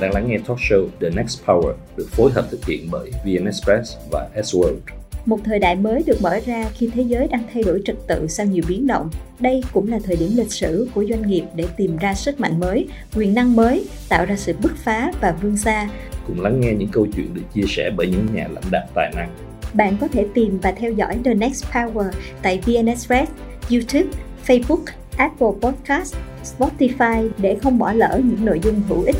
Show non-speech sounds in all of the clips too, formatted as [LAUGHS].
đang lắng nghe talk show The Next Power được phối hợp thực hiện bởi VN Express và S World. Một thời đại mới được mở ra khi thế giới đang thay đổi trật tự sau nhiều biến động. Đây cũng là thời điểm lịch sử của doanh nghiệp để tìm ra sức mạnh mới, quyền năng mới, tạo ra sự bứt phá và vươn xa. Cùng lắng nghe những câu chuyện được chia sẻ bởi những nhà lãnh đạo tài năng. Bạn có thể tìm và theo dõi The Next Power tại VN Express, YouTube, Facebook, Apple Podcast, Spotify để không bỏ lỡ những nội dung hữu ích.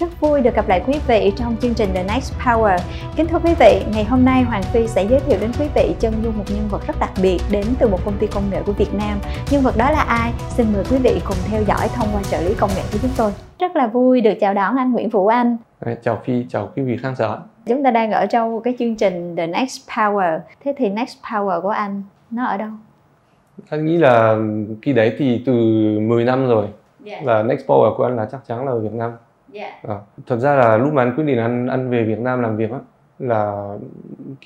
Rất vui được gặp lại quý vị trong chương trình The Next Power. Kính thưa quý vị, ngày hôm nay Hoàng Phi sẽ giới thiệu đến quý vị chân dung một nhân vật rất đặc biệt đến từ một công ty công nghệ của Việt Nam. Nhân vật đó là ai? Xin mời quý vị cùng theo dõi thông qua trợ lý công nghệ của chúng tôi. Rất là vui được chào đón anh Nguyễn Vũ Anh. Chào Phi, chào quý vị khán giả. Chúng ta đang ở trong cái chương trình The Next Power. Thế thì Next Power của anh nó ở đâu? Anh nghĩ là khi đấy thì từ 10 năm rồi. Yeah. Và Next Power của anh là chắc chắn là ở Việt Nam. Yeah. À, thật ra là lúc mà anh quyết định anh anh về Việt Nam làm việc á là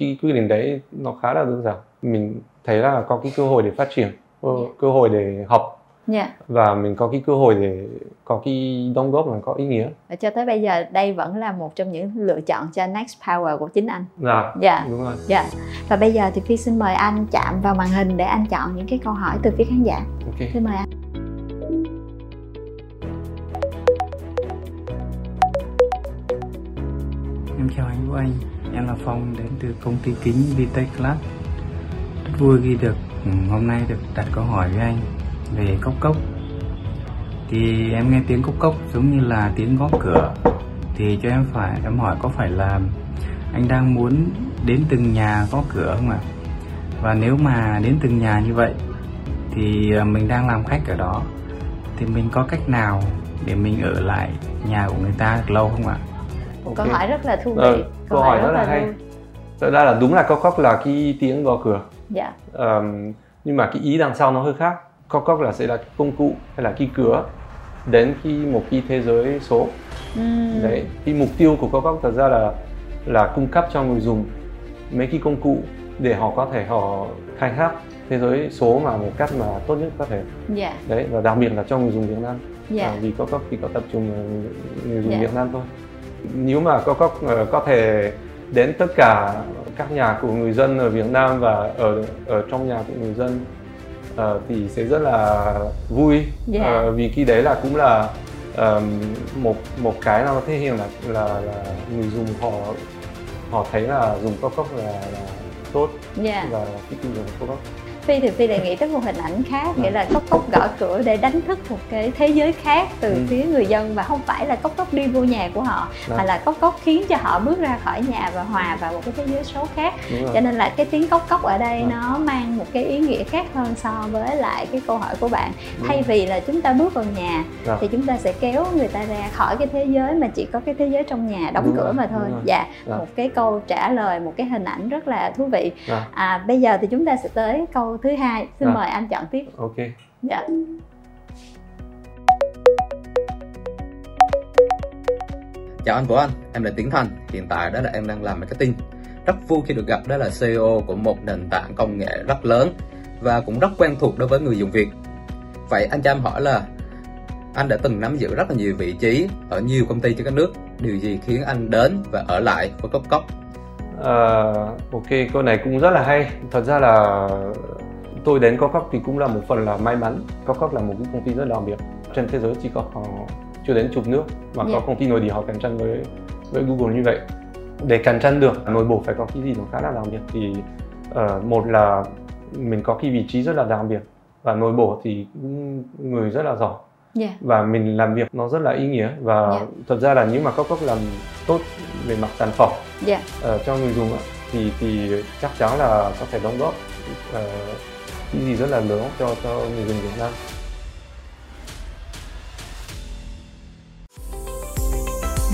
cái quyết định đấy nó khá là đơn giản. Mình thấy là có cái cơ hội để phát triển, yeah. cơ hội để học yeah. và mình có cái cơ hội để có cái đóng góp là có ý nghĩa và cho tới bây giờ đây vẫn là một trong những lựa chọn cho next power của chính anh dạ dạ đúng rồi dạ và bây giờ thì phi xin mời anh chạm vào màn hình để anh chọn những cái câu hỏi từ phía khán giả okay. xin mời anh em chào anh Vũ Anh. Em là Phong đến từ công ty kính Vitech Club rất vui khi được ừ, hôm nay được đặt câu hỏi với anh về cốc cốc. Thì em nghe tiếng cốc cốc giống như là tiếng gõ cửa. Thì cho em phải, em hỏi có phải là anh đang muốn đến từng nhà gõ cửa không ạ? Và nếu mà đến từng nhà như vậy, thì ờ, mình đang làm khách ở đó, thì mình có cách nào để mình ở lại nhà của người ta được lâu không ạ? Okay. câu hỏi rất là thú vị ừ, câu, câu hỏi, rất, rất là, là hay thật ra là đúng là cốc cốc là cái tiếng gõ cửa dạ um, nhưng mà cái ý đằng sau nó hơi khác cốc cốc là sẽ là công cụ hay là cái cửa đến khi một cái thế giới số mm. đấy cái mục tiêu của cốc cốc thật ra là là cung cấp cho người dùng mấy cái công cụ để họ có thể họ khai thác thế giới số mà một cách mà tốt nhất có thể yeah. Dạ. đấy và đặc biệt là cho người dùng Việt Nam yeah. Dạ. à, vì có cốc thì có tập trung người dùng yeah. Dạ. Việt Nam thôi nếu mà có cốc uh, có thể đến tất cả các nhà của người dân ở Việt Nam và ở ở trong nhà của người dân uh, thì sẽ rất là vui yeah. Dạ. uh, vì khi đấy là cũng là um, một một cái nó thể hiện là là, là người dùng họ họ thấy là dùng cao cốc là, là tốt yeah. Dạ. và cái tiêu dùng cao cốc phi thì phi đề nghị tới một hình ảnh khác nghĩa là cốc cốc gõ cửa để đánh thức một cái thế giới khác từ ừ. phía người dân và không phải là cốc cốc đi vô nhà của họ Đó. mà là cốc cốc khiến cho họ bước ra khỏi nhà và hòa vào một cái thế giới số khác cho nên là cái tiếng cốc cốc ở đây Đó. nó mang một cái ý nghĩa khác hơn so với lại cái câu hỏi của bạn Đúng thay vì là chúng ta bước vào nhà Đó. thì chúng ta sẽ kéo người ta ra khỏi cái thế giới mà chỉ có cái thế giới trong nhà đóng Đúng cửa rồi. mà thôi dạ Đó. một cái câu trả lời một cái hình ảnh rất là thú vị à bây giờ thì chúng ta sẽ tới câu thứ hai. Xin à. mời anh chọn tiếp. Ok. Dạ. Chào anh Vũ Anh, em là Tiến Thành, hiện tại đó là em đang làm marketing. Rất vui khi được gặp đó là CEO của một nền tảng công nghệ rất lớn và cũng rất quen thuộc đối với người dùng Việt. Vậy anh cho em hỏi là anh đã từng nắm giữ rất là nhiều vị trí ở nhiều công ty trên các nước. Điều gì khiến anh đến và ở lại với Cốc Cốc? Uh, ok, câu này cũng rất là hay. Thật ra là tôi đến Cococ thì cũng là một phần là may mắn Cococ là một cái công ty rất đặc biệt trên thế giới chỉ có khoảng chưa đến chục nước mà yeah. có công ty nội địa họ cạnh tranh với với Google như vậy để cạnh tranh được nội bộ phải có cái gì nó khá là đặc biệt thì uh, một là mình có cái vị trí rất là đặc biệt và nội bộ thì người rất là giỏi yeah. và mình làm việc nó rất là ý nghĩa và yeah. thật ra là nếu mà Cococ làm tốt về mặt sản phẩm yeah. uh, cho người dùng thì thì chắc chắn là có thể đóng góp uh, cái gì rất là lớn cho cho người dùng Việt Nam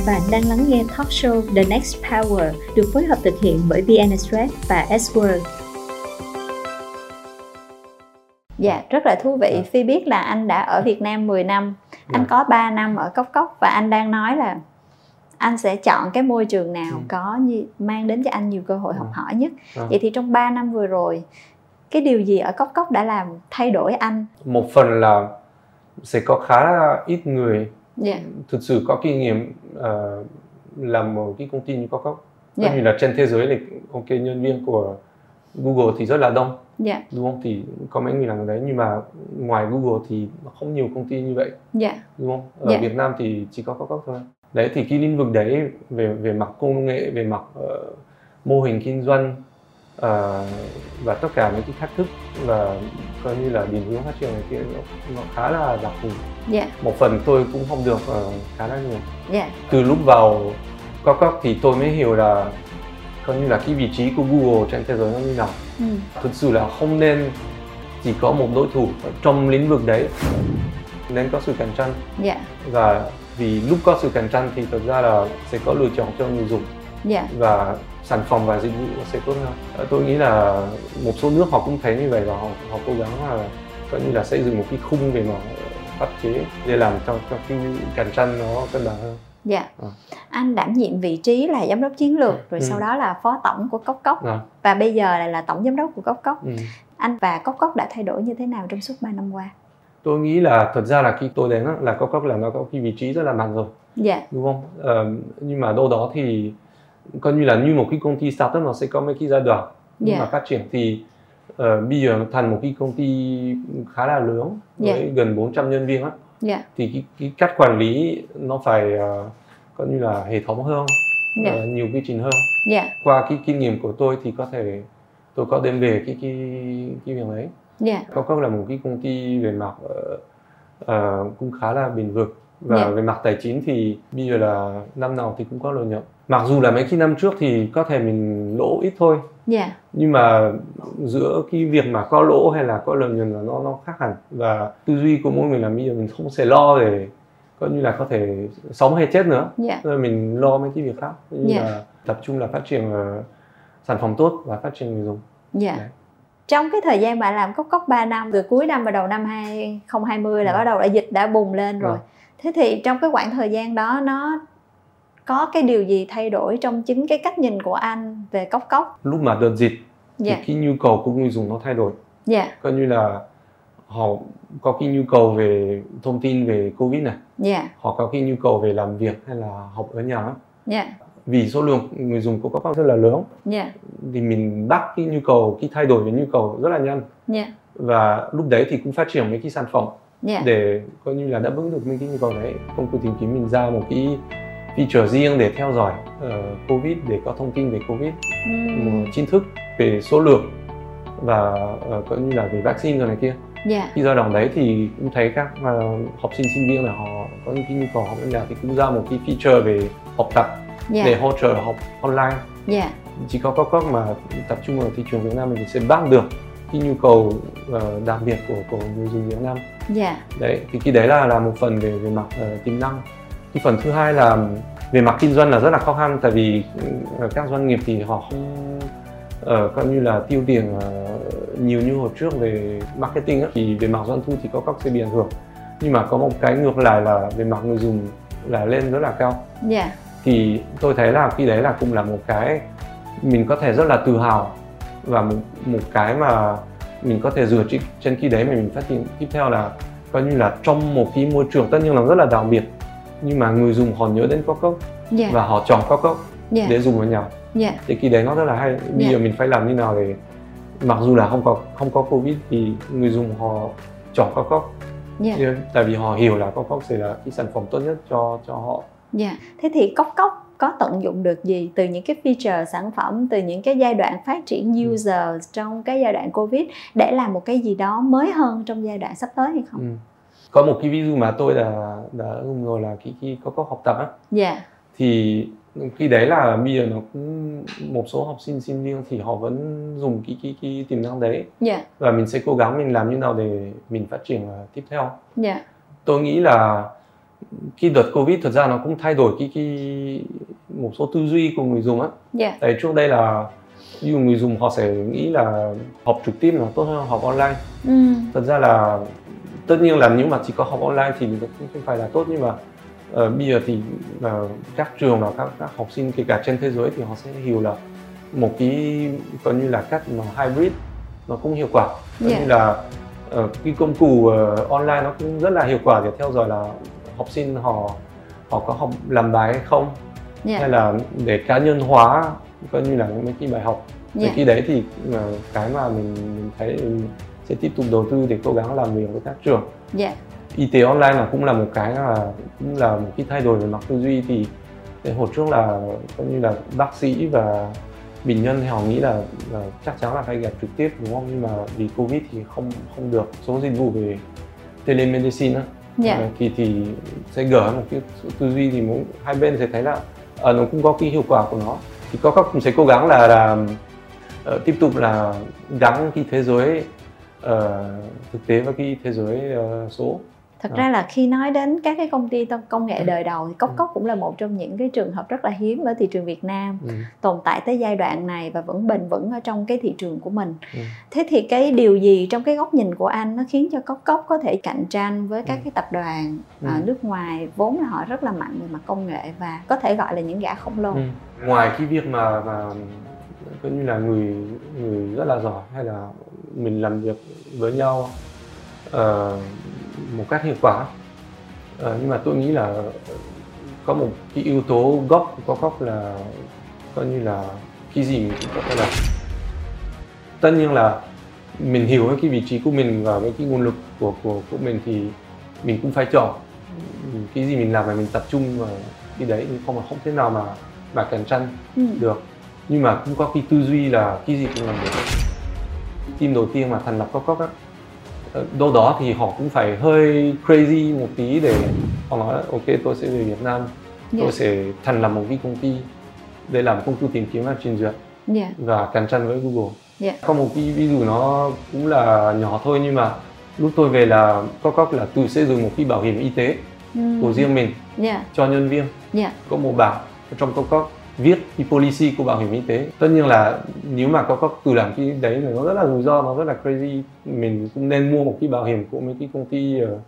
Bạn đang lắng nghe talk show The Next Power được phối hợp thực hiện bởi VN Express và S World. Dạ, rất là thú vị. Phi biết là anh đã ở Việt Nam 10 năm, anh có 3 năm ở Cốc Cốc và anh đang nói là anh sẽ chọn cái môi trường nào ừ. có như, mang đến cho anh nhiều cơ hội học hỏi nhất. À. Vậy thì trong 3 năm vừa rồi cái điều gì ở cốc cốc đã làm thay đổi anh? Một phần là sẽ có khá ít người. Dạ. Thực sự có kinh nghiệm ờ, làm một cái công ty như Cococ. Dạ. Bởi vì là trên thế giới thì ok nhân viên của Google thì rất là đông. Dạ. Đúng không? Thì có mấy người làm đấy nhưng mà ngoài Google thì không nhiều công ty như vậy. Dạ. Đúng không? Ở Dạ. Việt Nam thì chỉ có Cococ thôi. Đấy thì cái lĩnh vực đấy về về mặt công nghệ về mặt ờ, mô hình kinh doanh ờ, và tất cả những cái thách thức và coi như là định hướng phát triển này kia nó, nó khá là đặc thù. Dạ. Một phần tôi cũng không được ờ, khá là nhiều. Dạ. Từ lúc vào Cococ thì tôi mới hiểu là coi như là cái vị trí của Google trên thế giới nó như nào. Ừ. thực sự là không nên chỉ có một đối thủ trong lĩnh vực đấy nên có sự cạnh tranh. Dạ. Và vì lúc có sự cạnh tranh thì thực ra là sẽ có lựa chọn cho người dùng dạ. Và sản phẩm và dịch vụ sẽ tốt hơn. Ờ, tôi nghĩ là một số nước họ cũng thấy như vậy và họ họ cố gắng là coi như là xây dựng một cái khung về mặt pháp chế để làm cho cho cái cạnh tranh nó cân bằng hơn. Dạ. Ờ. anh đảm nhiệm vị trí là giám đốc chiến lược rồi Ừ. sau đó là phó tổng của cốc cốc. Dạ. và bây giờ lại là tổng giám đốc của cốc cốc. Ừ. anh và cốc cốc đã thay đổi như thế nào trong suốt 3 năm qua? Tôi nghĩ là thật ra là khi tôi đến là Cococ là nó có cái vị trí rất là mạnh rồi. Dạ. Đúng không? Ờ, nhưng mà đâu đó thì coi như là như một cái công ty startup nó sẽ có mấy cái giai đoạn Dạ. mà phát triển thì ờ, bây giờ thành một cái công ty khá là lớn Dạ. với gần 400 nhân viên á. Dạ. Thì cái, cái cách quản lý nó phải ờ, coi như là hệ thống hơn dạ. ờ, nhiều quy trình hơn. Dạ. Qua cái kinh nghiệm của tôi thì có thể tôi có đem về cái cái cái việc đấy. Dạ. Cococ là một cái công ty về mặt ờ, ờ, cũng khá là bền vững. Và Dạ. về mặt tài chính thì bây giờ là năm nào thì cũng có lợi nhuận mặc dù là mấy cái năm trước thì có thể mình lỗ ít thôi. Dạ. Nhưng mà giữa cái việc mà có lỗ hay là có lợi nhuận là nó nó khác hẳn. Và tư duy của mỗi người là bây giờ mình không sẽ lo để coi như là có thể sống hay chết nữa. Dạ. Rồi mình lo mấy cái việc khác. Như Dạ. là tập trung là phát triển ờ, sản phẩm tốt và phát triển người dùng. Đấy. trong cái thời gian bạn làm cốc cốc 3 năm từ cuối năm và đầu năm 2020 là bắt đầu đã dịch đã bùng lên rồi. Ừ. thế thì trong cái khoảng thời gian đó nó có cái điều gì thay đổi trong chính cái cách nhìn của anh về cốc cốc? Lúc mà đợt dịch dạ. thì cái nhu cầu của người dùng nó thay đổi. Dạ. Coi như là họ có cái nhu cầu về thông tin về covid này. Dạ. Họ có cái nhu cầu về làm việc hay là học ở nhà. Dạ. Vì số lượng người dùng của các bạn rất là lớn. Dạ. Thì mình bắt cái nhu cầu cái thay đổi về nhu cầu rất là nhanh. Dạ. Và lúc đấy thì cũng phát triển mấy cái sản phẩm dạ. để coi như là đáp ứng được mấy cái nhu cầu đấy. Công cụ tìm kiếm mình ra một cái feature riêng để theo dõi ờ, covid để có thông tin về covid Ừm, một chính thức về số lượng và uh, coi như là về vaccine rồi này kia. Dạ. Khi giai đoạn đấy thì cũng thấy các ờ, học sinh sinh viên là họ có những cái nhu cầu học ở nhà thì cũng ra một cái feature về học tập để dạ hỗ trợ học online. Dạ. Chỉ có các cấp mà tập trung ở thị trường Việt Nam mình sẽ bắt được cái nhu cầu ờ, đặc biệt của của người dùng Việt Nam. Dạ. Đấy thì cái đấy là là một phần về về mặt ờ, tiềm năng cái phần thứ hai là về mặt kinh doanh là rất là khó khăn tại vì ờ, các doanh nghiệp thì họ không ờ, coi như là tiêu tiền ờ, nhiều như hồi trước về marketing á. thì về mặt doanh thu thì có các sẽ bị ảnh hưởng. Nhưng mà có một cái ngược lại là về mặt người dùng là lên rất là cao. Dạ. Thì tôi thấy là khi đấy là cũng là một cái mình có thể rất là tự hào và một, một cái mà mình có thể dựa trên, trên khi đấy mà mình phát triển tiếp theo là coi như là trong một cái môi trường tất nhiên là rất là đặc biệt nhưng mà người dùng họ nhớ đến Cococ dạ. và họ chọn Cococ dạ. để dùng ở nhà dạ. Thì khi đấy nó rất là hay. Bây Dạ. giờ mình phải làm như nào để mặc dù là không có không có covid thì người dùng họ chọn Cococ dạ. Tại vì họ hiểu là Cococ sẽ là cái sản phẩm tốt nhất cho cho họ. Dạ, thế thì Cốc Cốc có tận dụng được gì từ những cái feature sản phẩm, từ những cái giai đoạn phát triển Ừ. user trong cái giai đoạn Covid để làm một cái gì đó mới hơn trong giai đoạn sắp tới hay không? Ừ. Có một cái ví dụ mà tôi đã đã dùng rồi là cái cái có có học tập á. Dạ, thì khi đấy là bây giờ nó cũng một số học sinh sinh viên thì họ vẫn dùng cái cái cái tiềm năng đấy. Dạ, và mình sẽ cố gắng mình làm như nào để mình phát triển ờ, tiếp theo. dạ, Tôi nghĩ là khi đợt Covid thật ra nó cũng thay đổi cái cái một số tư duy của người dùng á. dạ, Tại trước đây là dụ người dùng họ sẽ nghĩ là học trực tiếp là tốt hơn học online. Ừ, thật ra là tất nhiên là nếu mà chỉ có học online thì nó cũng không phải là tốt nhưng mà ờ, bây giờ thì ờ, các trường và các, các học sinh kể cả trên thế giới thì họ sẽ hiểu là một cái coi như là cách mà hybrid nó cũng hiệu quả. Coi Dạ. như là ờ, cái công cụ ờ, online nó cũng rất là hiệu quả để theo dõi là học sinh họ họ có học làm bài hay không. Dạ. Hay là để cá nhân hóa coi như là mấy cái bài học. Dạ. thì khi đấy thì ờ, cái mà mình, mình thấy mình sẽ tiếp tục đầu tư để cố gắng làm việc với các trường. Dạ. Y tế online là cũng là một cái là cũng là một cái thay đổi về mặt tư duy thì hồi trước là coi như là bác sĩ và bệnh nhân thì họ nghĩ là, là chắc chắn là phải gặp trực tiếp đúng không? Nhưng mà vì covid thì không không được số dịch vụ về telemedicine á. Dạ. Ờ, thì thì sẽ gỡ một cái tư duy thì muốn hai bên sẽ thấy là ờ, nó cũng có cái hiệu quả của nó. Thì có các cũng sẽ cố gắng là là ờ, tiếp tục là gắn cái thế giới thực tế với cái thế giới ờ, số thật Ờ. ra là khi nói đến các cái công ty công nghệ đời đầu thì cốc Ừ. cốc cũng là một trong những cái trường hợp rất là hiếm ở thị trường Việt Nam ừ. tồn tại tới giai đoạn này và vẫn bền vững ở trong cái thị trường của mình. Ừ. Thế thì cái điều gì trong cái góc nhìn của anh nó khiến cho Cốc Cốc có thể cạnh tranh với các Ừ. cái tập đoàn Ừ. à, nước ngoài vốn là họ rất là mạnh về mặt công nghệ và có thể gọi là những gã khổng lồ. Ừ. ngoài cái việc mà mà coi như là người người rất là giỏi hay là mình làm việc với nhau ờ, một cách hiệu quả. Ờ, nhưng mà tôi nghĩ là có một cái yếu tố gốc có gốc là coi như là cái gì mình cũng có thể làm. Tất nhiên là mình hiểu cái vị trí của mình và với cái nguồn lực của của của mình thì mình cũng phải chọn. Cái gì mình làm mà mình tập trung vào cái đấy thì không không thể nào mà mà cạnh tranh Ừ. được. Nhưng mà cũng có cái tư duy là cái gì cũng làm được team đầu tiên mà thành lập Cốc á ờ, đâu đó thì họ cũng phải hơi crazy một tí để họ nói là, ok tôi sẽ về Việt Nam Dạ. tôi sẽ thành lập một cái công ty để làm công cụ tìm kiếm và truyền duyệt Dạ. và cạnh tranh với Google. Dạ. Có một cái ví dụ nó cũng là nhỏ thôi nhưng mà lúc tôi về là Cốc là tôi xây dựng một cái bảo hiểm y tế Ừ. của riêng mình Dạ. cho nhân viên Dạ. có một bảng trong Cốc viết cái policy của bảo hiểm y tế tất nhiên là nếu mà Cốc Cốc tự làm cái đấy thì nó rất là rủi ro nó rất là crazy mình cũng nên mua một cái bảo hiểm của mấy cái công ty ờ,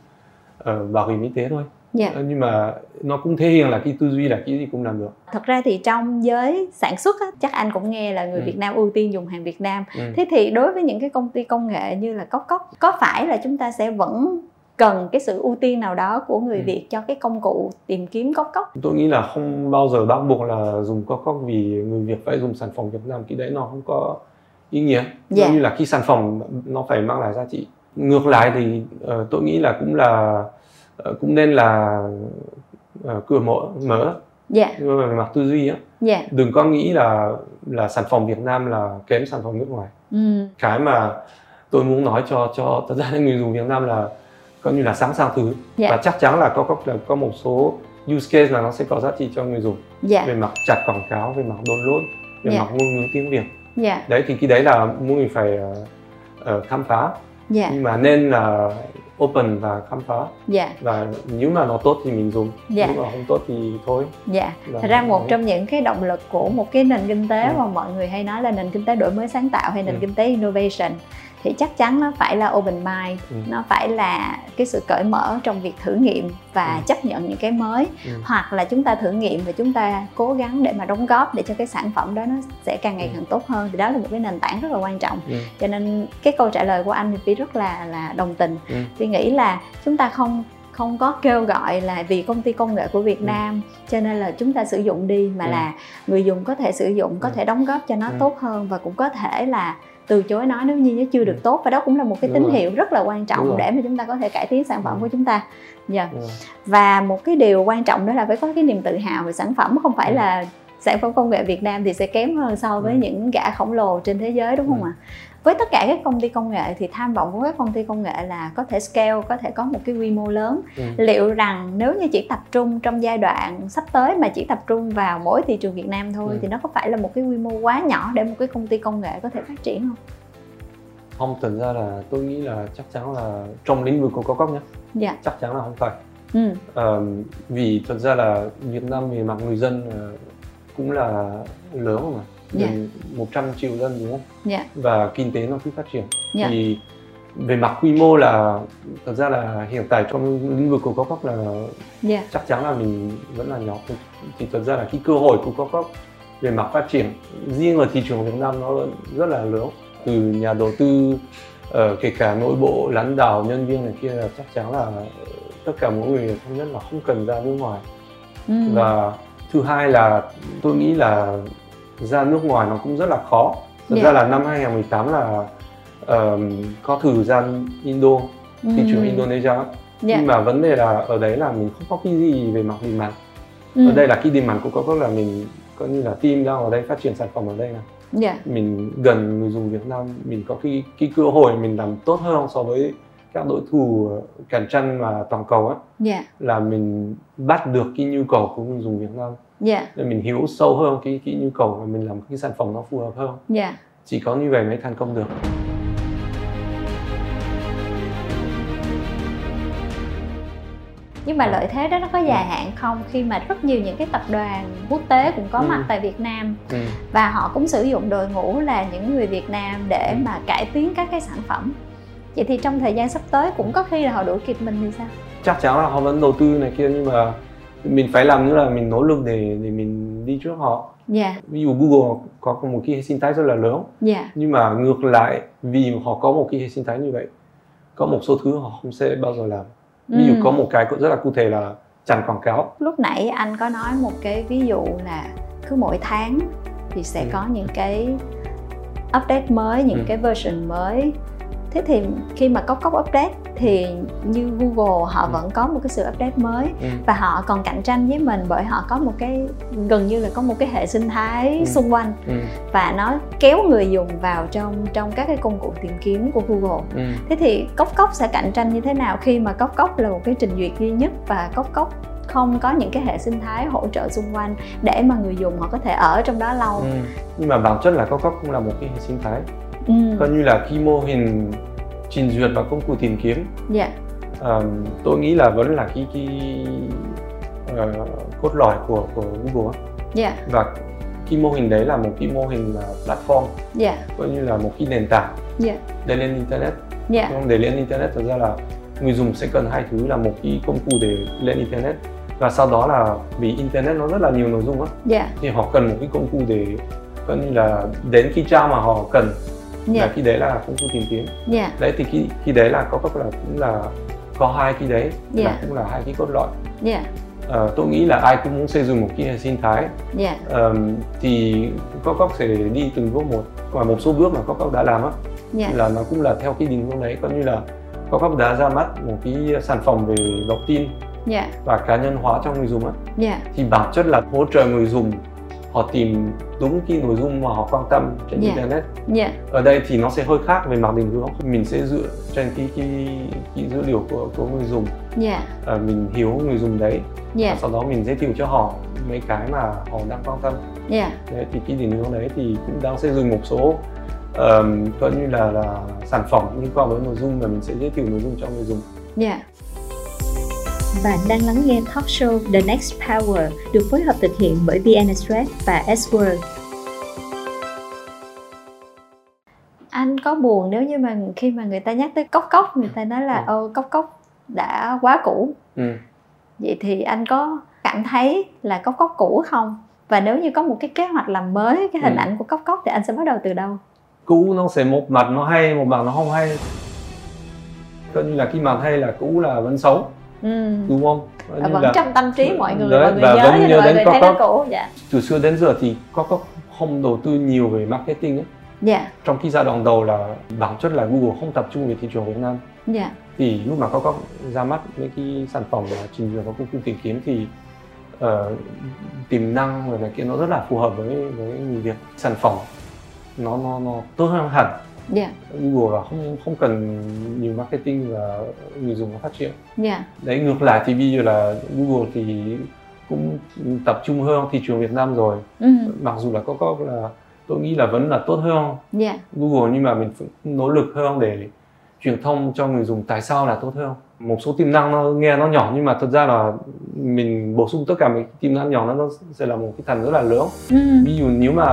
ờ, bảo hiểm y tế thôi Dạ. Ờ, nhưng mà nó cũng thể hiện là cái tư duy là cái gì cũng làm được Thật ra thì trong giới sản xuất á, chắc anh cũng nghe là người Ừ. Việt Nam ưu tiên dùng hàng Việt Nam. ừ. Thế thì đối với những cái công ty công nghệ như là Cốc Cốc có phải là chúng ta sẽ vẫn cần cái sự ưu tiên nào đó của người Ừ. Việt cho cái công cụ tìm kiếm Cốc Cốc? tôi nghĩ là không bao giờ bắt buộc là dùng Cốc Cốc vì người Việt phải dùng sản phẩm Việt Nam cái đấy nó không có ý nghĩa Dạ. giống như là khi sản phẩm nó phải mang lại giá trị ngược lại thì ờ, tôi nghĩ là cũng là ờ, cũng nên là ờ, cửa mở mở Dạ. về mặt tư duy á Dạ. đừng có nghĩ là là sản phẩm Việt Nam là kém sản phẩm nước ngoài Ừ. cái mà tôi muốn nói cho cho tất cả những người dùng Việt Nam là coi như là sẵn sàng thử Dạ. và chắc chắn là có có có một số use case là nó sẽ có giá trị cho người dùng Dạ. về mặt chặt quảng cáo về mặt download về Dạ. mặt ngôn ngữ tiếng Việt Dạ. đấy thì cái đấy là mỗi người phải ờ, khám phá Dạ. nhưng mà nên là open và khám phá Dạ. và nếu mà nó tốt thì mình dùng Dạ. nếu mà không tốt thì thôi Dạ. Thật ra một đấy. trong những cái động lực của một cái nền kinh tế Ừ. mà mọi người hay nói là nền kinh tế đổi mới sáng tạo hay nền Ừ. kinh tế innovation thì chắc chắn nó phải là open mind, Ừ. nó phải là cái sự cởi mở trong việc thử nghiệm và Ừ. chấp nhận những cái mới Ừ. hoặc là chúng ta thử nghiệm và chúng ta cố gắng để mà đóng góp để cho cái sản phẩm đó nó sẽ càng ngày Ừ. càng tốt hơn thì đó là một cái nền tảng rất là quan trọng Ừ. cho nên cái câu trả lời của anh thì phi rất là là đồng tình Ừ. phi nghĩ là chúng ta không không có kêu gọi là vì công ty công nghệ của Việt Ừ. Nam cho nên là chúng ta sử dụng đi mà Ừ. là người dùng có thể sử dụng có Ừ. thể đóng góp cho nó Ừ. tốt hơn và cũng có thể là từ chối nó nếu như nó chưa được Ừ. tốt và đó cũng là một cái Đúng tín rồi. hiệu rất là quan trọng để mà chúng ta có thể cải tiến sản phẩm Ừ. của chúng ta dạ Ừ. và một cái điều quan trọng đó là phải có cái niềm tự hào về sản phẩm không phải Ừ. là sản phẩm công nghệ Việt Nam thì sẽ kém hơn so với Ừ. những gã khổng lồ trên thế giới đúng không Ừ. ạ với tất cả các công ty công nghệ thì tham vọng của các công ty công nghệ là có thể scale có thể có một cái quy mô lớn Ừ. liệu rằng nếu như chỉ tập trung trong giai đoạn sắp tới mà chỉ tập trung vào mỗi thị trường Việt Nam thôi Ừ. thì nó có phải là một cái quy mô quá nhỏ để một cái công ty công nghệ có thể phát triển không? không thật ra là tôi nghĩ là chắc chắn là trong lĩnh vực của cao cấp nhé Dạ. chắc chắn là không phải Ừ. Ờ, vì thật ra là Việt Nam về mặt người dân ờ, cũng là lớn mà Dạ. gần 100 triệu dân đúng không Dạ. và kinh tế nó cứ phát triển Dạ. thì về mặt quy mô là thật ra là hiện tại trong lĩnh vực của cao cấp là Dạ. chắc chắn là mình vẫn là nhỏ thì thật ra là cái cơ hội của cao cấp về mặt phát triển riêng ở thị trường Việt Nam nó rất là lớn từ nhà đầu tư ờ, kể cả nội bộ lãnh đạo nhân viên này kia là chắc chắn là tất cả mọi người thống nhất là không cần ra nước ngoài ừ. và thứ hai là tôi nghĩ là ra nước ngoài nó cũng rất là khó thực Dạ. ra là năm 2018 là ờm, có thử ra Indo thị trường Ừ. Indonesia ấy. Dạ. nhưng mà vấn đề là ở đấy là mình không có cái gì về mặt demand Ừ. ở đây là cái demand của Coca là mình coi như là team đang ở đây phát triển sản phẩm ở đây này dạ mình gần người dùng Việt Nam mình có cái cái cơ hội mình làm tốt hơn so với các đối thủ cạnh tranh mà toàn cầu ấy dạ. là mình bắt được cái nhu cầu của người dùng Việt Nam. Dạ. Để mình hiểu sâu hơn cái cái nhu cầu và mình làm cái sản phẩm nó phù hợp hơn. Dạ. Chỉ có như vậy mới thành công được. Nhưng mà lợi thế đó nó có dài hạn không? Khi mà rất nhiều những cái tập đoàn quốc tế cũng có Ừ. mặt tại Việt Nam. Ừ. và họ cũng sử dụng đội ngũ là những người Việt Nam để Ừ. mà cải tiến các cái sản phẩm vậy thì trong thời gian sắp tới cũng có khi là họ đuổi kịp mình thì sao? Chắc chắn là họ vẫn đầu tư này kia nhưng mà mình phải làm nữa là mình nỗ lực để để mình đi trước họ. Dạ. Ví dụ Google có một cái hệ sinh thái rất là lớn. Dạ. Nhưng mà ngược lại vì họ có một cái hệ sinh thái như vậy có một số thứ họ không sẽ bao giờ làm. Ví dụ Ừ. có một cái rất là cụ thể là chặn quảng cáo. Lúc nãy anh có nói một cái ví dụ là cứ mỗi tháng thì sẽ Ừ. có những cái update mới những Ừ. cái version mới thế thì khi mà có cốc update thì như Google họ Ừ. vẫn có một cái sự update mới ừ. và họ còn cạnh tranh với mình bởi họ có một cái gần như là có một cái hệ sinh thái Ừ. xung quanh Ừ. và nó kéo người dùng vào trong trong các cái công cụ tìm kiếm của Google Ừ. thế thì cốc cốc sẽ cạnh tranh như thế nào khi mà cốc cốc là một cái trình duyệt duy nhất và cốc cốc không có những cái hệ sinh thái hỗ trợ xung quanh để mà người dùng họ có thể ở trong đó lâu Ừ. nhưng mà bản chất là Cococ cũng là một cái hệ sinh thái ừ. coi như là khi mô hình trình duyệt và công cụ tìm kiếm. Dạ. Ờm, tôi nghĩ là vẫn là cái cái ờ, cốt lõi của của Google á. dạ. Và cái mô hình đấy là một cái mô hình là platform. Dạ. Coi như là một cái nền tảng dạ. để lên internet. Dạ. Không để lên internet thực ra là người dùng sẽ cần hai thứ là một cái công cụ để lên internet và sau đó là vì internet nó rất là nhiều nội dung á dạ. thì họ cần một cái công cụ để coi như là đến cái trang mà họ cần là dạ cái đấy là công cụ tìm kiếm. Dạ. Đấy thì cái cái đấy là có các là cũng là có hai cái đấy Dạ. là cũng là hai cái cốt lõi. Dạ. Ờ, tôi nghĩ là ai cũng muốn xây dựng một cái sinh thái. Dạ. Ờm, thì Cococ sẽ đi từng bước một và một số bước mà Cococ đã làm á dạ. là nó cũng là theo cái định hướng đấy. Coi như là Cococ đã ra mắt một cái sản phẩm về đọc tin dạ. và cá nhân hóa cho người dùng á. Dạ. Thì bản chất là hỗ trợ người dùng họ tìm đúng cái nội dung mà họ quan tâm trên Dạ. internet. Dạ. Ở đây thì nó sẽ hơi khác về mặt định hướng. Mình sẽ dựa trên cái cái, cái dữ liệu của của người dùng. Dạ. À, mình hiểu người dùng đấy. Dạ. Sau đó mình giới thiệu cho họ mấy cái mà họ đang quan tâm. Dạ. Đấy, thì cái định hướng đấy thì cũng đang xây dựng một số um, coi như là là sản phẩm liên quan với nội dung mà mình sẽ giới thiệu nội dung cho người dùng. Dạ Bạn đang lắng nghe talk show The Next Power được phối hợp thực hiện bởi VN Express và S-Word. Anh có buồn nếu như mà khi mà người ta nhắc tới cốc cốc người ta nói là Ừ. ô cốc cốc đã quá cũ. ừ. Vậy thì anh có cảm thấy là cốc cốc cũ không? Và nếu như có một cái kế hoạch làm mới cái hình Ừ. ảnh của cốc cốc thì anh sẽ bắt đầu từ đâu? cũ nó sẽ một mặt nó hay một mặt nó không hay coi như là cái mặt hay là cũ là vẫn xấu Ừ. đúng không Và như vẫn là trong tâm trí mọi người, Đấy, mọi người và nhớ vẫn nhớ mọi người thấy nó cũ. Dạ. từ xưa đến giờ thì Cococ không đầu tư nhiều về marketing ấy. Dạ. trong khi giai đoạn đầu là bản chất là Google không tập trung về thị trường Việt Nam Dạ. thì lúc mà Cococ ra mắt những cái sản phẩm là trình duyệt và công cụ tìm kiếm thì ờ, tiềm năng rồi này kia nó rất là phù hợp với với người Việt sản phẩm nó nó nó tốt hơn hẳn Dạ. Google là không không cần nhiều marketing và người dùng nó phát triển Dạ. đấy ngược lại thì bây giờ là Google thì cũng tập trung hơn thị trường Việt Nam rồi Ừ. mặc dù là Cococ là tôi nghĩ là vẫn là tốt hơn Dạ. Google nhưng mà mình phải nỗ lực hơn để truyền thông cho người dùng tại sao là tốt hơn một số tiềm năng nó nghe nó nhỏ nhưng mà thật ra là mình bổ sung tất cả mấy tiềm năng nhỏ nó, nó sẽ là một cái thành rất là lớn Ừ. ví dụ nếu mà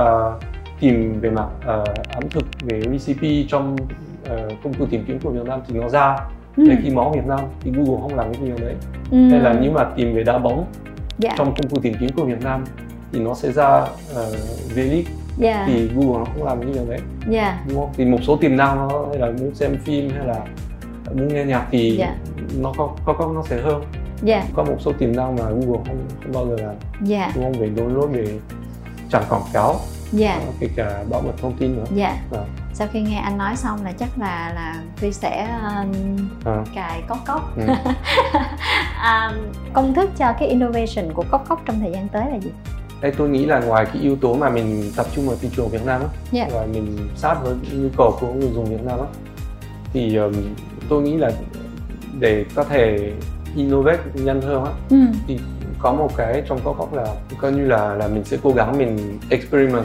tìm về mặt ờ, ẩm thực về recipe trong ờ, công cụ tìm kiếm của Việt Nam thì nó ra. Ừ. cái máu Việt Nam thì Google không làm cái điều đấy. Ừ. hay là nếu mà tìm về đá bóng Dạ. trong công cụ tìm kiếm của Việt Nam thì nó sẽ ra uh, V-League dạ. Thì Google nó không làm như điều đấy. Dạ. Đúng không? Thì một số tiềm năng nó hay là muốn xem phim hay là muốn nghe nhạc thì Dạ. nó có có có nó sẽ hơn. Dạ. Có một số tiềm năng mà Google không, không bao giờ làm. Dạ. Đúng không? Về download về chẳng quảng cáo dạ. Kể cả bảo mật thông tin nữa. Dạ. Dạ. sau khi nghe anh nói xong là chắc là là Vi sẽ um, à, cài cốc cốc. [LAUGHS] Ừ. um, công thức cho cái innovation của cốc cốc trong thời gian tới là gì? Đây tôi nghĩ là ngoài cái yếu tố mà mình tập trung vào thị trường Việt Nam á Dạ. và mình sát với nhu cầu của người dùng Việt Nam á thì um, tôi nghĩ là để có thể innovate nhanh hơn á ừ. thì có một cái trong Cốc Cốc là coi như là là mình sẽ cố gắng mình experiment.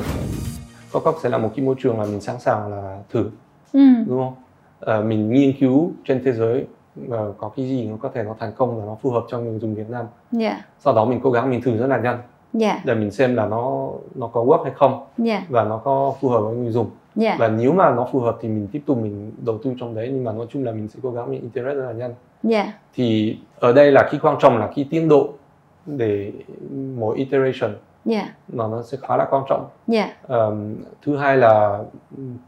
Cốc Cốc sẽ là một cái môi trường mà mình sẵn sàng là thử ừ. đúng không? Ờ, mình nghiên cứu trên thế giới ờ, có cái gì nó có thể nó thành công và nó phù hợp cho người dùng Việt Nam. Dạ. Sau đó mình cố gắng mình thử rất là nhanh. Dạ. Để mình xem là nó nó có work hay không. Dạ. Và nó có phù hợp với người dùng. Dạ. Và nếu mà nó phù hợp thì mình tiếp tục mình đầu tư trong đấy nhưng mà nói chung là mình sẽ cố gắng mình iterate rất là nhanh. Dạ. Thì ở đây là cái quan trọng là cái tiến độ để mỗi iteration. Dạ. Nó nó sẽ khá là quan trọng. Dạ. Ờm, thứ hai là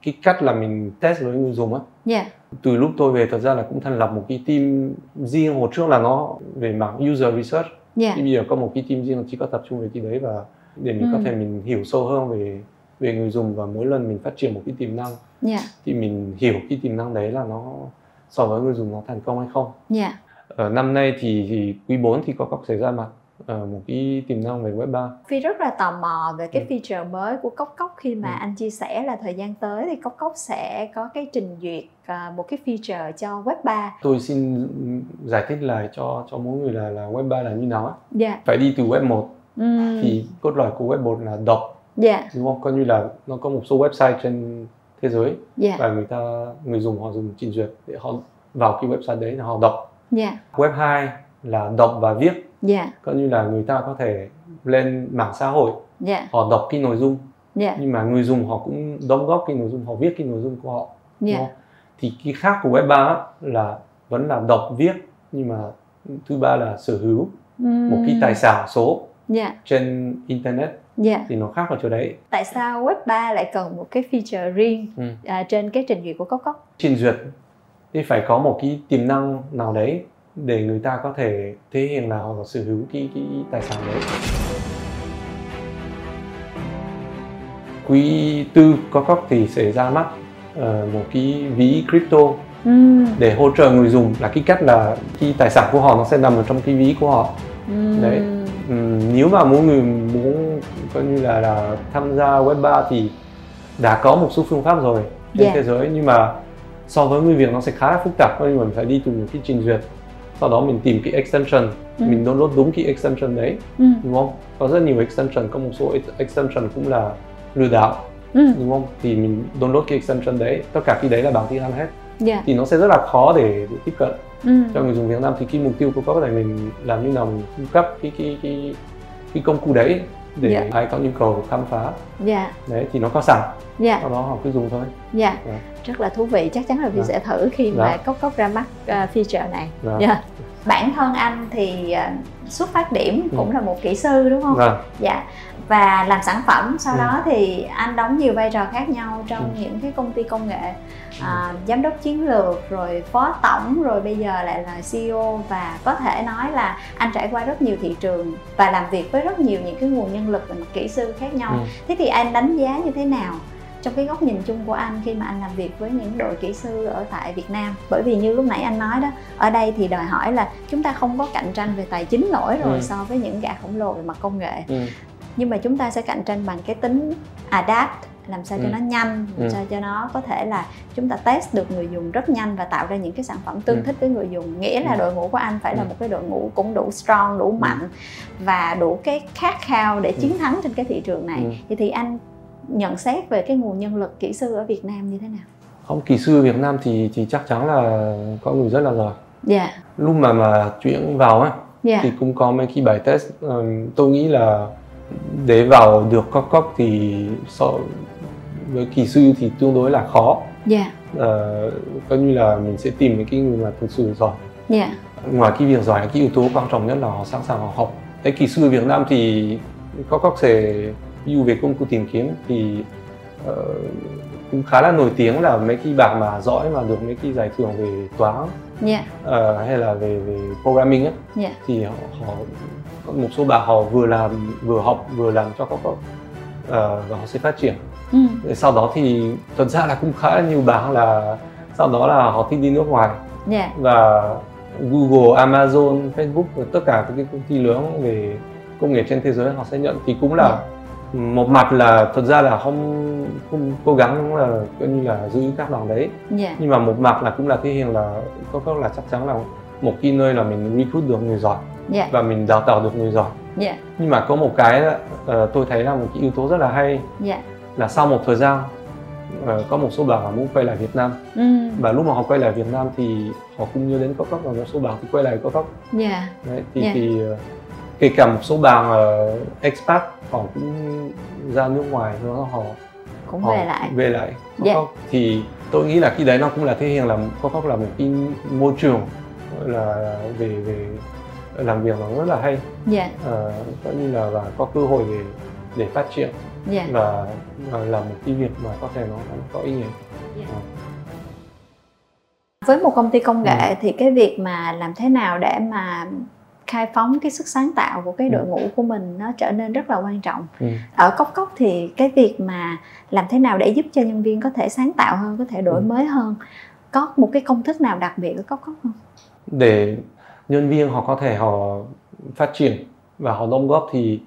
cái cách là mình test với người dùng á. Dạ. Từ lúc tôi về thật ra là cũng thành lập một cái team riêng. Hồi trước là nó về mảng user research. Dạ. Thì bây giờ có một cái team riêng chỉ có tập trung về cái đấy và để mình có Ừ. thể mình hiểu sâu hơn về về người dùng và mỗi lần mình phát triển một cái tiềm năng dạ. thì mình hiểu cái tiềm năng đấy là nó so với người dùng nó thành công hay không. Dạ. Ở năm nay thì, thì quý 4 thì có có sẽ ra mặt ờ, một cái tiềm năng về web 3 Phi rất là tò mò về cái Ừ. feature mới của Cốc Cốc khi mà Ừ. anh chia sẻ là thời gian tới thì Cốc Cốc sẽ có cái trình duyệt à, một cái feature cho web 3. tôi xin giải thích lại cho cho mỗi người là là web 3 là như nào á Dạ. phải đi từ web 1 Ừm. thì cốt lõi của web 1 là đọc Dạ. đúng không coi như là nó có một số website trên thế giới Dạ. và người ta người dùng họ dùng trình duyệt để họ vào cái website đấy là họ đọc Dạ. web 2 là đọc và viết Dạ. coi như là người ta có thể lên mạng xã hội Dạ. họ đọc cái nội dung Dạ. nhưng mà người dùng họ cũng đóng góp cái nội dung họ viết cái nội dung của họ không? thì cái khác của web 3 á, là vẫn là đọc viết nhưng mà thứ ba là sở hữu một cái tài sản số Dạ. trên internet Dạ. thì nó khác ở chỗ đấy Tại sao web 3 lại cần một cái feature riêng Ừ. à, trên cái trình duyệt của Cốc Cốc? trình duyệt thì phải có một cái tiềm năng nào đấy để người ta có thể thể hiện là họ có sở hữu cái cái tài sản đấy quý tư có cóc thì sẽ ra mắt ờ, một cái ví crypto Ừm. để hỗ trợ người dùng là cái cách là cái tài sản của họ nó sẽ nằm ở trong cái ví của họ Ừm. Đấy. Ừm, nếu mà mỗi người muốn coi như là, là tham gia web 3 thì đã có một số phương pháp rồi trên Dạ. thế giới nhưng mà so với người Việt nó sẽ khá là phức tạp như mình phải đi từ một cái trình duyệt sau đó mình tìm cái extension Ừ. mình download đúng cái extension đấy Ừm. đúng không có rất nhiều extension có một số ex- extension cũng là lừa đảo Ừm. đúng không thì mình download cái extension đấy tất cả cái đấy là bằng tiếng Anh hết Dạ. thì nó sẽ rất là khó để, để tiếp cận Ừm. cho người dùng Việt Nam thì cái mục tiêu của có thể mình làm như nào mình cung cấp cái cái cái cái công cụ đấy để Dạ. ai có nhu cầu khám phá Dạ. đấy thì nó có sẵn Dạ. sau đó họ cứ dùng thôi Dạ. Dạ. Rất là thú vị, chắc chắn là Vi Dạ. sẽ thử khi mà Dạ. Cốc Cốc ra mắt à, feature này. Dạ. Dạ. Bản thân anh thì à, xuất phát điểm cũng Ừ. là một kỹ sư đúng không? vâng Dạ. Và làm sản phẩm sau Ừ. đó thì anh đóng nhiều vai trò khác nhau trong Ừ. những cái công ty công nghệ. À, giám đốc chiến lược rồi phó tổng rồi bây giờ lại là CEO và có thể nói là anh trải qua rất nhiều thị trường và làm việc với rất nhiều những cái nguồn nhân lực và kỹ sư khác nhau. Ừ. Thế thì anh đánh giá như thế nào trong cái góc nhìn chung của anh khi mà anh làm việc với những đội kỹ sư ở tại Việt Nam bởi vì như lúc nãy anh nói đó ở đây thì đòi hỏi là chúng ta không có cạnh tranh về tài chính nổi rồi Ừ. so với những gã khổng lồ về mặt công nghệ ừ. nhưng mà chúng ta sẽ cạnh tranh bằng cái tính adapt làm sao cho Ừ. nó nhanh làm Ừ. sao cho nó có thể là chúng ta test được người dùng rất nhanh và tạo ra những cái sản phẩm tương Ừ. thích với người dùng nghĩa là Ừ. đội ngũ của anh phải là Ừ. một cái đội ngũ cũng đủ strong đủ mạnh và đủ cái khát khao để chiến thắng trên cái thị trường này Ừ. thì thì anh nhận xét về cái nguồn nhân lực kỹ sư ở Việt Nam như thế nào? không kỹ sư Việt Nam thì thì chắc chắn là có người rất là giỏi. Dạ, lúc mà mà chuyển vào á dạ, thì cũng có mấy cái bài test. Ừm, tôi nghĩ là để vào được cóc cóc thì so với kỹ sư thì tương đối là khó. Dạ, Ờ, coi như là mình sẽ tìm những cái người mà thực sự giỏi. Dạ, ngoài cái việc giỏi cái yếu tố quan trọng nhất là họ sẵn sàng họ học. Cái kỹ sư Việt Nam thì có các sẽ dụ về công cụ tìm kiếm thì uh, cũng khá là nổi tiếng là mấy cái bạn mà giỏi mà được mấy cái giải thưởng về toán yeah. uh, hay là về về programming ấy, yeah. thì họ, họ một số bạn họ vừa làm vừa học vừa làm cho các uh, và họ sẽ phát triển ừ. sau đó thì thật ra là cũng khá là nhiều bạn là sau đó là họ thích đi nước ngoài yeah. và Google, Amazon, Facebook và tất cả các cái công ty lớn về công nghệ trên thế giới họ sẽ nhận thì cũng là yeah. Một mặt là thật ra là không không cố gắng là coi như là giữ các đoàn đấy yeah. nhưng mà một mặt là cũng là thể hiện là có có là chắc chắn là một cái nơi là mình recruit được người giỏi yeah. và mình đào tạo được người giỏi yeah. nhưng mà có một cái uh, tôi thấy là một cái yếu tố rất là hay yeah. là sau một thời gian uh, có một số bạn là muốn quay lại Việt Nam ừ. và lúc mà họ quay lại Việt Nam thì họ cũng nhớ đến Cốc Cốc và một số bạn thì quay lại Cốc Cốc yeah. Đấy, thì, Yeah. thì uh, kể cả một số bạn uh, expat họ cũng ra nước ngoài rồi họ cũng họ về lại về lại Cốc Yeah. Cốc thì tôi nghĩ là khi đấy nó cũng là thể hiện là Cốc là một cái môi trường là về về làm việc nó rất là hay yeah. uh, coi như là và có cơ hội để để phát triển Yeah. và, và làm một cái việc mà có thể nó, nó có ý nghĩa với một công ty công nghệ Ừ. thì cái việc mà làm thế nào để mà khai phóng cái sức sáng tạo của cái đội Ừ. ngũ của mình nó trở nên rất là quan trọng ừ. ở cốc cốc thì cái việc mà làm thế nào để giúp cho nhân viên có thể sáng tạo hơn có thể đổi Ừ. mới hơn có một cái công thức nào đặc biệt ở cốc cốc không để nhân viên họ có thể họ phát triển và họ đóng góp thì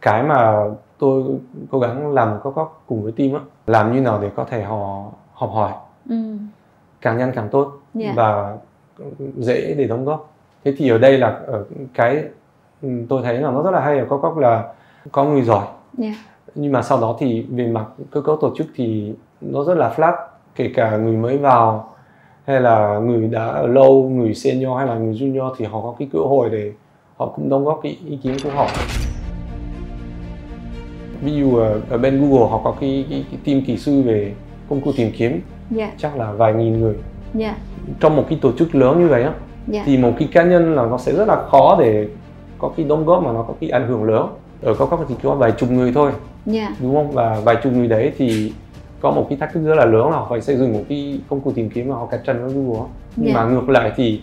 cái mà tôi cố gắng làm có có cùng với team á làm như nào để có thể họ học hỏi ừ. càng nhanh càng tốt Yeah. và dễ để đóng góp thế thì ở đây là ở cái ừ, tôi thấy là nó rất là hay ở có cốc là có người giỏi Yeah. nhưng mà sau đó thì về mặt cơ cấu tổ chức thì nó rất là flat kể cả người mới vào hay là người đã ở lâu người senior hay là người junior thì họ có cái cơ hội để họ cũng đóng góp cái ý kiến của họ ví dụ ở, ở bên Google họ có cái, cái, cái team kỹ sư về công cụ tìm kiếm Yeah. chắc là vài nghìn người Yeah. trong một cái tổ chức lớn như vậy á Yeah. thì một cái cá nhân là nó sẽ rất là khó để có cái đóng góp mà nó có cái ảnh hưởng lớn ở cao cấp thì có vài chục người thôi Yeah. đúng không và vài chục người đấy thì có một cái thách thức rất là lớn là họ phải xây dựng một cái công cụ tìm kiếm mà họ cạnh tranh với Google nhưng Yeah. mà ngược lại thì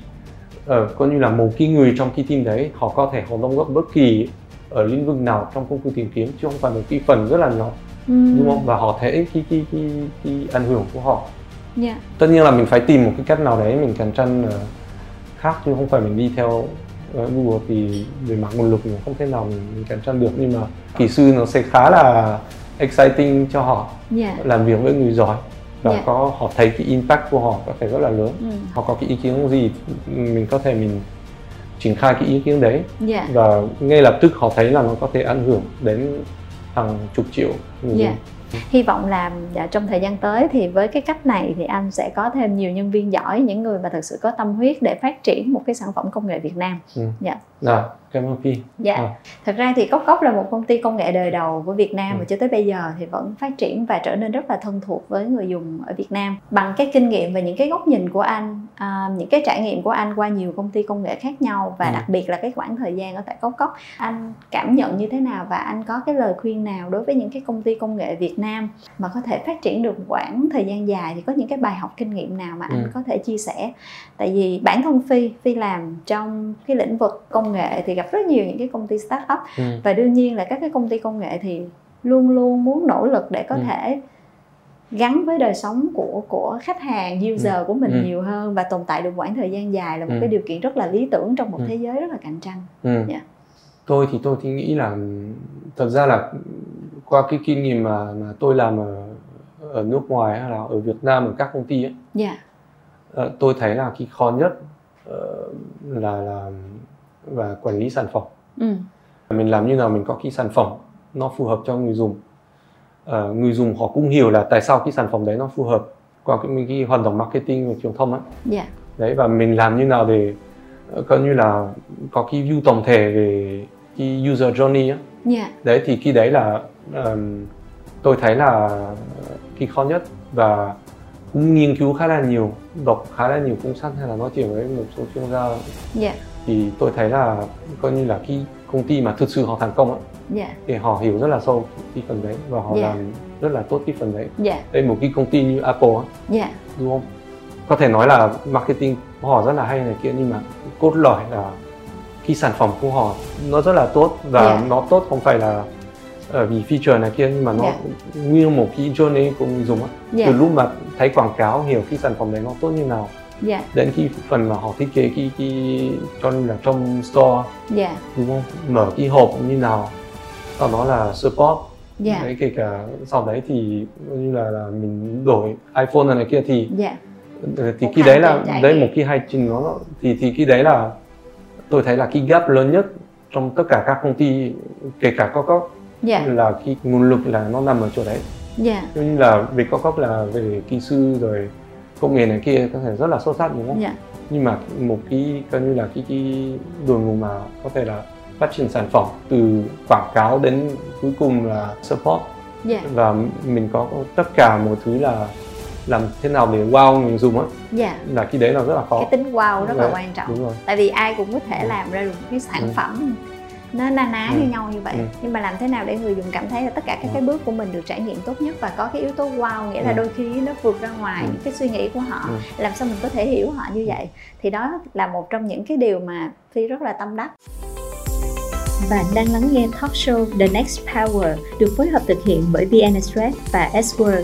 ờ, coi như là một cái người trong cái team đấy họ có thể họ đóng góp bất kỳ ở lĩnh vực nào trong công cụ tìm kiếm chứ không phải một cái phần rất là nhỏ Ừ. đúng không và họ thấy cái cái cái cái ảnh hưởng của họ Yeah. tất nhiên là mình phải tìm một cái cách nào đấy mình cạnh tranh ờ, khác chứ không phải mình đi theo ờ, Google thì về mặt nguồn lực mình không thể nào mình, cạnh tranh được nhưng mà kỹ sư nó sẽ khá là exciting cho họ Yeah. làm việc với người giỏi và Dạ. có họ thấy cái impact của họ có thể rất là lớn Ừ. họ có cái ý kiến gì mình có thể mình triển khai cái ý kiến đấy Yeah. và ngay lập tức họ thấy là nó có thể ảnh hưởng đến hàng chục triệu người Dạ. Hy vọng là dạ, trong thời gian tới thì với cái cách này thì anh sẽ có thêm nhiều nhân viên giỏi, những người mà thật sự có tâm huyết để phát triển một cái sản phẩm công nghệ Việt Nam. Ừ. Dạ. Nào, cảm ơn Phi. Dạ. À. Thật ra thì Cốc Cốc là một công ty công nghệ đời đầu của Việt Nam Ừ. và cho tới bây giờ thì vẫn phát triển và trở nên rất là thân thuộc với người dùng ở Việt Nam. Bằng cái kinh nghiệm và những cái góc nhìn của anh, à, những cái trải nghiệm của anh qua nhiều công ty công nghệ khác nhau và Ừ. đặc biệt là cái khoảng thời gian ở tại Cốc Cốc, anh cảm nhận như thế nào và anh có cái lời khuyên nào đối với những cái công ty công nghệ Việt Nam mà có thể phát triển được một khoảng thời gian dài thì có những cái bài học kinh nghiệm nào mà anh Ừ. có thể chia sẻ? Tại vì bản thân Phi, Phi làm trong cái lĩnh vực công nghệ thì gặp rất nhiều những cái công ty startup Ừ. và đương nhiên là các cái công ty công nghệ thì luôn luôn muốn nỗ lực để có Ừ. thể gắn với đời sống của của khách hàng user Ừ. của mình Ừ. nhiều hơn và tồn tại được quãng thời gian dài là một Ừ. cái điều kiện rất là lý tưởng trong một Ừ. thế giới rất là cạnh tranh. Ừ. Dạ. Tôi thì tôi thì nghĩ là thật ra là qua cái kinh nghiệm mà mà tôi làm ở ở nước ngoài hay là ở Việt Nam ở các công ty ấy, Dạ. ờ, tôi thấy là cái khó nhất ờ, là là và quản lý sản phẩm. Ừ. Mình làm như nào mình có cái sản phẩm nó phù hợp cho người dùng. Ờ, người dùng họ cũng hiểu là tại sao cái sản phẩm đấy nó phù hợp qua cái, cái hoạt động marketing và truyền thông ấy. Dạ. đấy và mình làm như nào để ờ, coi như là có cái view tổng thể về cái user journey á Dạ. đấy thì cái đấy là ờm, tôi thấy là cái khó nhất và cũng nghiên cứu khá là nhiều đọc khá là nhiều cuốn sách hay là nói chuyện với một số chuyên gia Dạ. Thì tôi thấy là coi như là cái công ty mà thực sự họ thành công á dạ. Thì họ hiểu rất là sâu cái phần đấy và họ Dạ. làm rất là tốt cái phần đấy. Dạ. Đây một cái công ty như Apple á, dạ. Đúng không? Có thể nói là marketing của họ rất là hay này kia nhưng mà cốt lõi là cái sản phẩm của họ nó rất là tốt và Dạ. nó tốt không phải là ở vì feature này kia nhưng mà nó Dạ. như một cái journey của người dùng á. Dạ. Từ lúc mà thấy quảng cáo hiểu cái sản phẩm đấy nó tốt như nào dạ. Đến cái phần mà họ thiết kế cái cái cho như là trong store dạ. đúng không? Mở cái hộp như nào sau đó là support. Dạ. Đấy kể cả sau đấy thì như là, là mình đổi iPhone này, này kia thì dạ. Ờ, thì Một cái đấy là đấy một cái hành trình nó thì thì cái đấy là tôi thấy là cái gap lớn nhất trong tất cả các công ty kể cả Coca dạ. là cái nguồn lực là nó nằm ở chỗ đấy. Dạ. Như là về Coca là về kỹ sư rồi công nghệ này kia có thể rất là xuất sắc đúng không? Dạ. Nhưng mà một cái coi như là cái cái đội ngũ mà có thể là phát triển sản phẩm từ quảng cáo đến cuối cùng là support. Dạ. Và mình có tất cả mọi thứ là làm thế nào để wow người dùng á. Dạ. Là cái đấy là rất là khó. Cái tính wow rất là Đấy, quan trọng. đúng rồi. Tại vì ai cũng có thể làm ra được một cái sản Ừ. phẩm nó na ná Ừ. như nhau như vậy Ừ. nhưng mà làm thế nào để người dùng cảm thấy là tất cả các Ừ. cái bước của mình được trải nghiệm tốt nhất và có cái yếu tố wow nghĩa là Ừ. đôi khi nó vượt ra ngoài Ừ. những cái suy nghĩ của họ Ừ. làm sao mình có thể hiểu họ như vậy thì đó là một trong những cái điều mà phi rất là tâm đắc bạn đang lắng nghe talk show The Next Power được phối hợp thực hiện bởi VN Express và S World.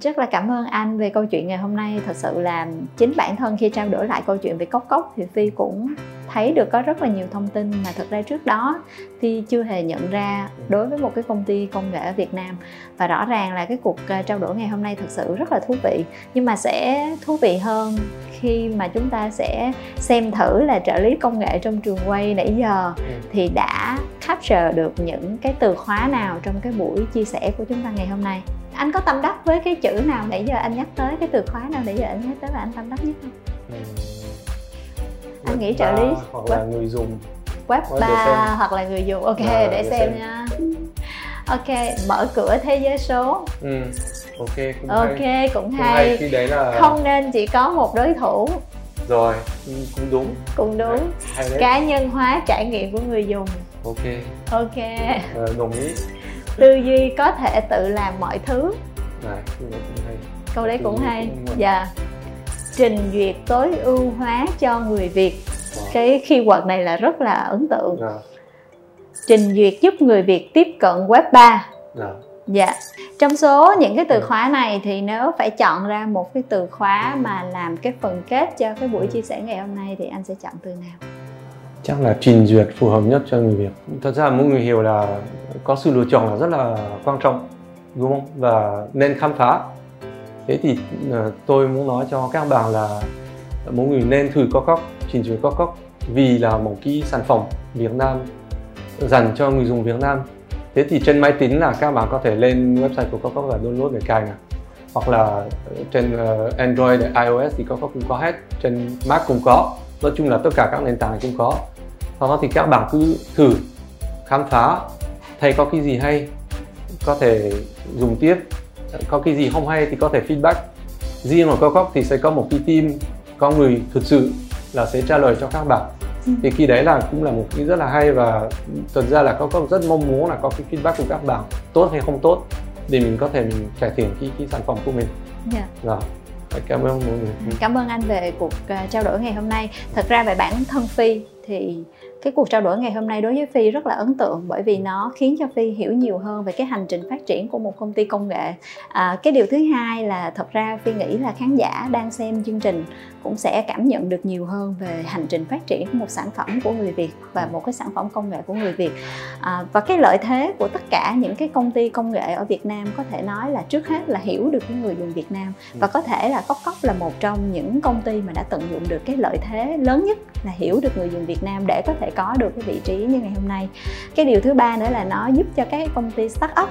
Rất là cảm ơn anh về câu chuyện ngày hôm nay. Thật sự là chính bản thân khi trao đổi lại câu chuyện về cốc cốc thì Phi cũng thấy được có rất là nhiều thông tin mà thật ra trước đó Phi chưa hề nhận ra đối với một cái công ty công nghệ ở Việt Nam và rõ ràng là cái cuộc ờ, trao đổi ngày hôm nay thực sự rất là thú vị nhưng mà sẽ thú vị hơn khi mà chúng ta sẽ xem thử là trợ lý công nghệ trong trường quay nãy giờ Ừ. thì đã capture được những cái từ khóa nào trong cái buổi chia sẻ của chúng ta ngày hôm nay anh có tâm đắc với cái chữ nào nãy giờ anh nhắc tới cái từ khóa nào nãy giờ anh nhắc tới và anh tâm đắc nhất không? Anh nghĩ trợ lý. hoặc là người dùng. Web Thôi, để 3 xem. hoặc là người dùng. Ok Dạ, để, xem, xem. nha. Ok mở cửa thế giới số. Ừ. ok cũng ok hay. cũng hay. hay khi đấy là không nên chỉ có một đối thủ. Rồi ừ, cũng đúng. Cũng đúng. Cá nhân hóa trải nghiệm của người dùng. Ok. Ok. Ờ, đồng ý tư duy có thể tự làm mọi thứ đấy cũng hay câu đấy cũng hay dạ trình duyệt tối ưu hóa cho người việt cái keyword này là rất là ấn tượng Dạ, trình duyệt giúp người việt tiếp cận web 3 dạ. Dạ. Trong số những cái từ Ừ. khóa này thì nếu phải chọn ra một cái từ khóa mà làm cái phần kết cho cái buổi Ừ. chia sẻ ngày hôm nay thì anh sẽ chọn từ nào? chắc là trình duyệt phù hợp nhất cho người Việt. Thật ra mỗi người hiểu là có sự lựa chọn là rất là quan trọng, đúng không? Và nên khám phá. Thế thì ờ, tôi muốn nói cho các bạn là mỗi người nên thử có cóc trình chuyển có cóc vì là một cái sản phẩm Việt Nam dành cho người dùng Việt Nam. Thế thì trên máy tính là các bạn có thể lên website của Cococ và download để cài này. Hoặc là trên ờ, Android, iOS thì Cococ cũng có hết, trên Mac cũng có nói chung là tất cả các nền tảng cũng có sau đó thì các bạn cứ thử khám phá thấy có cái gì hay có thể dùng tiếp có cái gì không hay thì có thể feedback riêng ở Cococ thì sẽ có một cái team có người thực sự là sẽ trả lời cho các bạn Ừ. thì khi đấy là cũng là một cái rất là hay và thật ra là Cococ rất mong muốn là có cái feedback của các bạn tốt hay không tốt để mình có thể mình cải thiện cái, cái sản phẩm của mình Dạ. rồi cảm ơn mọi người Cảm ơn anh về cuộc ờ, trao đổi ngày hôm nay. Thật ra về bản thân Phi thì cái cuộc trao đổi ngày hôm nay đối với Phi rất là ấn tượng bởi vì nó khiến cho Phi hiểu nhiều hơn về cái hành trình phát triển của một công ty công nghệ. À, cái điều thứ hai là thật ra Phi nghĩ là khán giả đang xem chương trình cũng sẽ cảm nhận được nhiều hơn về hành trình phát triển của một sản phẩm của người Việt và một cái sản phẩm công nghệ của người Việt. À, và cái lợi thế của tất cả những cái công ty công nghệ ở Việt Nam có thể nói là trước hết là hiểu được cái người dùng Việt Nam và có thể là cóc cóc là một trong những công ty mà đã tận dụng được cái lợi thế lớn nhất là hiểu được người dùng Việt Nam để có thể có được cái vị trí như ngày hôm nay. Cái điều thứ ba nữa là nó giúp cho các công ty start up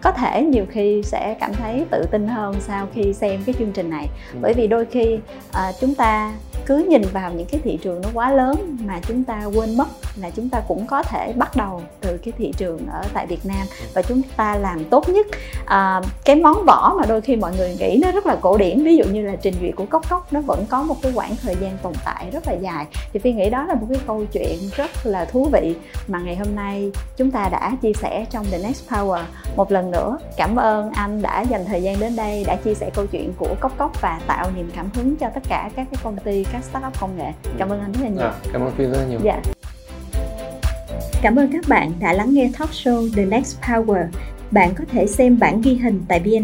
có thể nhiều khi sẽ cảm thấy tự tin hơn sau khi xem cái chương trình này Ừ. bởi vì đôi khi à, chúng ta cứ nhìn vào những cái thị trường nó quá lớn mà chúng ta quên mất là chúng ta cũng có thể bắt đầu từ cái thị trường ở tại Việt Nam và chúng ta làm tốt nhất. À, cái món vỏ mà đôi khi mọi người nghĩ nó rất là cổ điển ví dụ như là trình duyệt của cốc cốc nó vẫn có một cái khoảng thời gian tồn tại rất là dài. Thì phi nghĩ đó là một cái câu chuyện rất là thú vị mà ngày hôm nay chúng ta đã chia sẻ trong The Next Power. Một lần nữa cảm ơn anh đã dành thời gian đến đây đã chia sẻ câu chuyện của cốc cốc và tạo niềm cảm hứng cho tất cả các cái công ty các startup công nghệ cảm ơn anh rất là nhiều à, cảm ơn Phi rất là nhiều dạ Cảm ơn các bạn đã lắng nghe talk show The Next Power. Bạn có thể xem bản ghi hình tại VN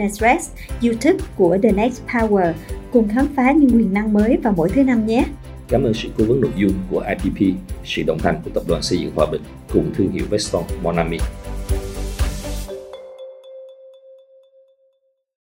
YouTube của The Next Power cùng khám phá những quyền năng mới vào mỗi thứ năm nhé. Cảm ơn sự cố vấn nội dung của IPP, sự đồng hành của Tập đoàn Xây dựng Hòa Bình cùng thương hiệu Veston Monami.